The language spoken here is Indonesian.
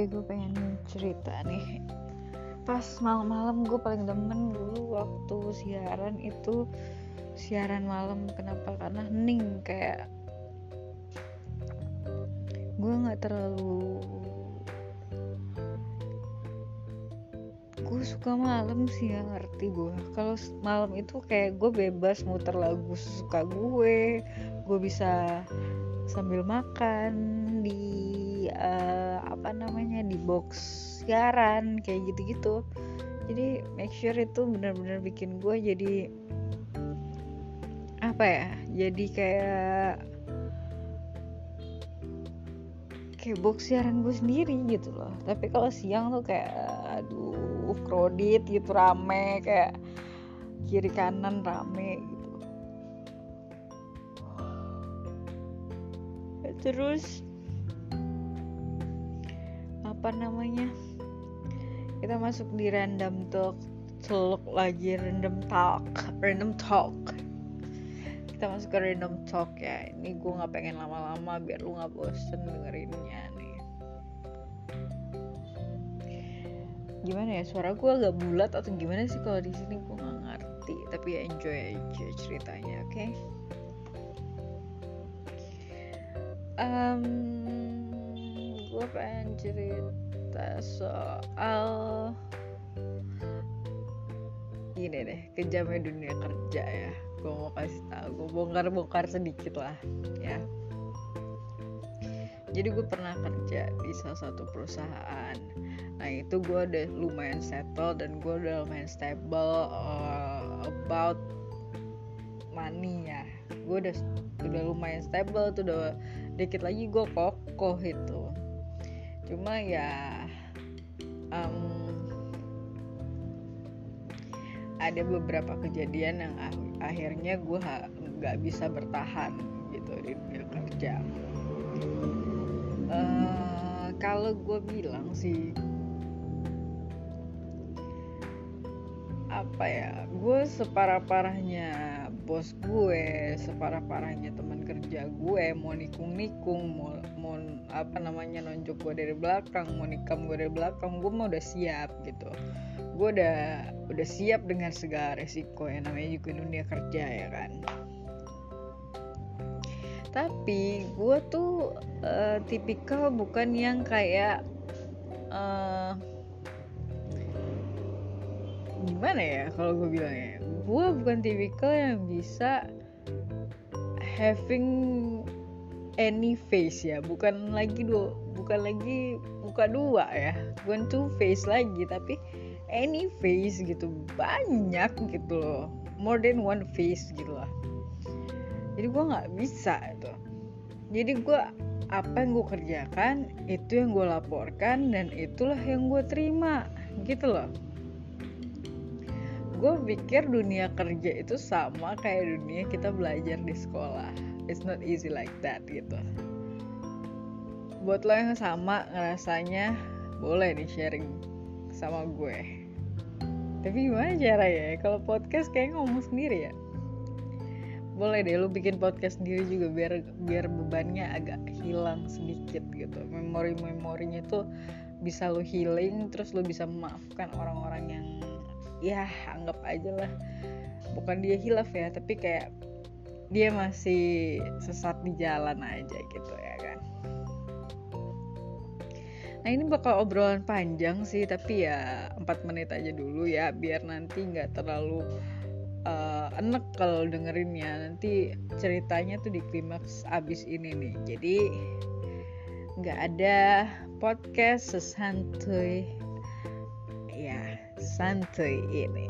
Oke gue pengen cerita nih. Pas malam-malam gue paling demen dulu waktu siaran itu Siaran malam. Kenapa? Karena hening kayak Gue gak terlalu gue suka malam sih ya ngerti gue kalau malam itu kayak gue bebas muter lagu suka gue. Gue bisa sambil makan di box siaran kayak gitu-gitu. Jadi make sure itu benar-benar bikin gue jadi apa ya jadi kayak kayak box siaran gue sendiri gitu loh. Tapi kalau siang tuh kayak aduh kredit gitu rame kayak kiri kanan rame gitu. Terus apa namanya kita masuk di random talk celuk lagi random talk random talk. Kita masuk ke random talk ya. Ini gue nggak pengen lama-lama biar lu nggak bosen dengerinnya nih. Gimana ya suara gue agak bulat atau gimana sih kalau di sini? Gue nggak ngerti tapi ya enjoy aja ceritanya oke? Okay? um, gue pengen cerita soal gini deh kejamnya dunia kerja ya. Gue mau kasih tahu gue bongkar-bongkar sedikit lah ya. Jadi gue pernah kerja di salah satu perusahaan. Nah itu gue udah lumayan settle dan gue udah lumayan stable uh, about money ya. Gue udah udah lumayan stable tuh udah dikit lagi gue kokoh itu cuma ya um, ada beberapa kejadian yang akhirnya gue nggak bisa bertahan gitu di dunia kerja. Uh, kalau gue bilang sih apa ya gue separah-parahnya bos gue separah-parahnya teman kerja gue mau nikung-nikung mau, mau apa namanya nonjok gue dari belakang mau nikam gue dari belakang gue mau udah siap gitu. Gue udah udah siap dengan segala resiko yang namanya juga dunia kerja ya kan. Tapi gue tuh uh, tipikal bukan yang kayak uh, gimana ya kalau gue bilangnya gue bukan tipikal yang bisa having any face ya. Bukan lagi dua bukan lagi muka dua ya. Bukan two face lagi tapi any face gitu. Banyak gitu loh. More than one face gitu lah. Jadi gue nggak bisa itu. Jadi gue apa yang gue kerjakan itu yang gue laporkan dan itulah yang gue terima gitu loh gue pikir dunia kerja itu sama kayak dunia kita belajar di sekolah. It's not easy like that gitu. Buat lo yang sama ngerasanya boleh nih sharing sama gue. Tapi gimana cara ya? Kalau podcast kayak ngomong sendiri ya? Boleh deh lu bikin podcast sendiri juga biar biar bebannya agak hilang sedikit gitu. Memori memorinya tuh bisa lu healing terus lu bisa memaafkan orang-orang yang ya anggap aja lah. Bukan dia hilaf ya tapi kayak dia masih sesat di jalan aja gitu ya kan. Nah ini bakal obrolan panjang sih tapi ya 4 menit aja dulu ya biar nanti nggak terlalu uh, enek kalau dengerinnya nanti ceritanya tuh di klimaks abis ini nih. Jadi nggak ada podcast sesantuy santuy ini.